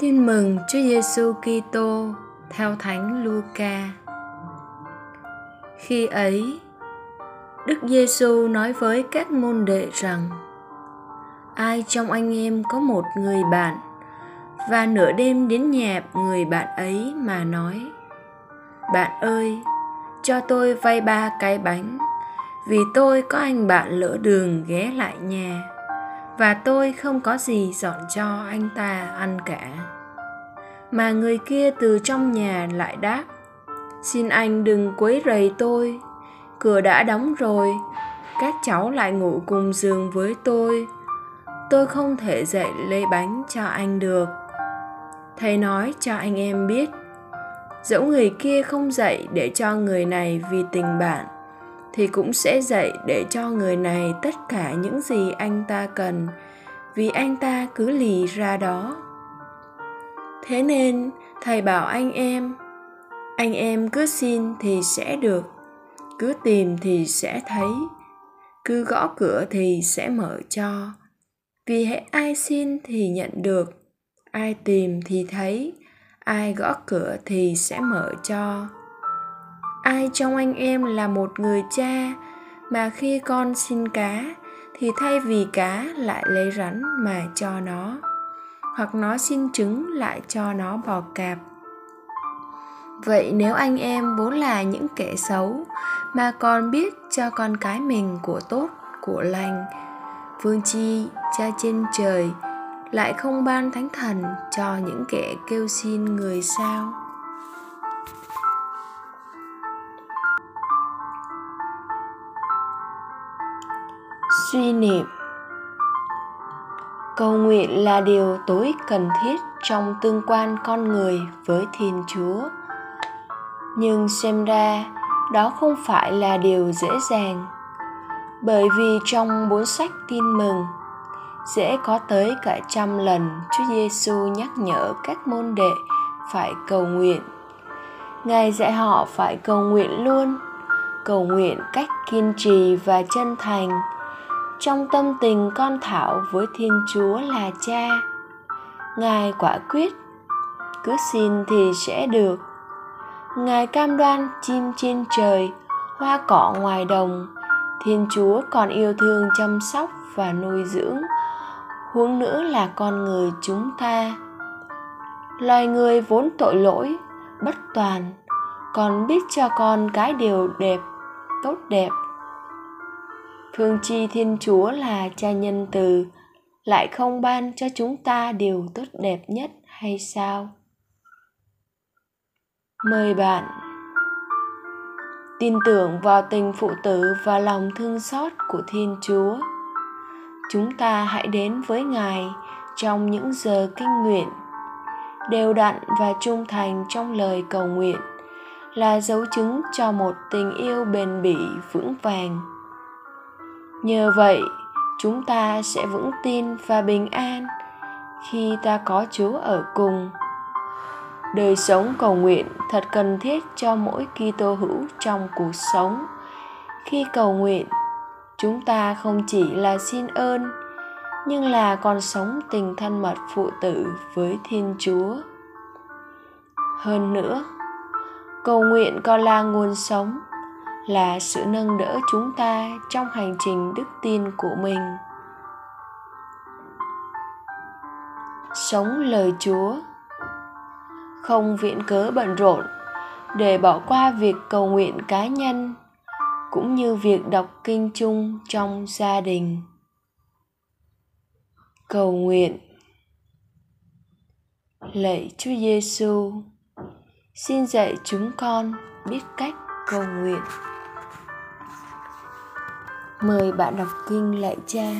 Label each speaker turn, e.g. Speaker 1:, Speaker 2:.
Speaker 1: Tin mừng Chúa Giêsu Kitô theo Thánh Luca. Khi ấy, Đức Giêsu nói với các môn đệ rằng: Ai trong anh em có một người bạn và nửa đêm đến nhà người bạn ấy mà nói: Bạn ơi, cho tôi vay ba cái bánh vì tôi có anh bạn lỡ đường ghé lại nhà và tôi không có gì dọn cho anh ta ăn cả. Mà người kia từ trong nhà lại đáp, xin anh đừng quấy rầy tôi, cửa đã đóng rồi, các cháu lại ngủ cùng giường với tôi. Tôi không thể dậy lấy bánh cho anh được. Thầy nói cho anh em biết, dẫu người kia không dậy để cho người này vì tình bạn thì cũng sẽ dạy để cho người này tất cả những gì anh ta cần, vì anh ta cứ lì ra đó. Thế nên, thầy bảo anh em anh em cứ xin thì sẽ được, cứ tìm thì sẽ thấy, cứ gõ cửa thì sẽ mở cho. Vì hễ ai xin thì nhận được, ai tìm thì thấy, ai gõ cửa thì sẽ mở cho ai trong anh em là một người cha mà khi con xin cá thì thay vì cá lại lấy rắn mà cho nó, hoặc nó xin trứng lại cho nó bò cạp. Vậy nếu anh em vốn là những kẻ xấu mà còn biết cho con cái mình của tốt, của lành, vương chi cha trên trời lại không ban thánh thần cho những kẻ kêu xin người sao? Suy niệm. Cầu nguyện là điều tối cần thiết trong tương quan con người với thiên chúa. Nhưng xem ra đó không phải là điều dễ dàng. Bởi vì trong bốn sách tin mừng dễ có tới cả trăm lần Chúa Giêsu nhắc nhở các môn đệ phải cầu nguyện. Ngài dạy họ phải cầu nguyện luôn, cầu nguyện cách kiên trì và chân thành trong tâm tình con thảo với thiên chúa là cha. Ngài quả quyết, cứ xin thì sẽ được. Ngài cam đoan chim trên trời, hoa cỏ ngoài đồng. Thiên chúa còn yêu thương chăm sóc và nuôi dưỡng. Huống nữa là con người chúng ta. Loài người vốn tội lỗi, bất toàn, còn biết cho con cái điều đẹp, tốt đẹp phương chi thiên chúa là cha nhân từ, lại không ban cho chúng ta điều tốt đẹp nhất hay sao? Mời bạn. Tin tưởng vào tình phụ tử và lòng thương xót của thiên chúa. Chúng ta hãy đến với ngài trong những giờ kinh nguyện. Đều đặn và trung thành trong lời cầu nguyện là dấu chứng cho một tình yêu bền bỉ vững vàng nhờ vậy, chúng ta sẽ vững tin và bình an khi ta có chúa ở cùng. Đời sống cầu nguyện thật cần thiết cho mỗi kitô hữu trong cuộc sống. Khi cầu nguyện, chúng ta không chỉ là xin ơn, nhưng là còn sống tình thân mật phụ tử với thiên chúa. Hơn nữa, cầu nguyện còn là nguồn sống là sự nâng đỡ chúng ta trong hành trình đức tin của mình. Sống lời chúa. Không viện cớ bận rộn để bỏ qua việc cầu nguyện cá nhân cũng như việc đọc kinh chung trong gia đình. Cầu nguyện. Lạy chúa giêsu xin dạy chúng con biết cách cầu nguyện mời bạn đọc kinh lạy cha.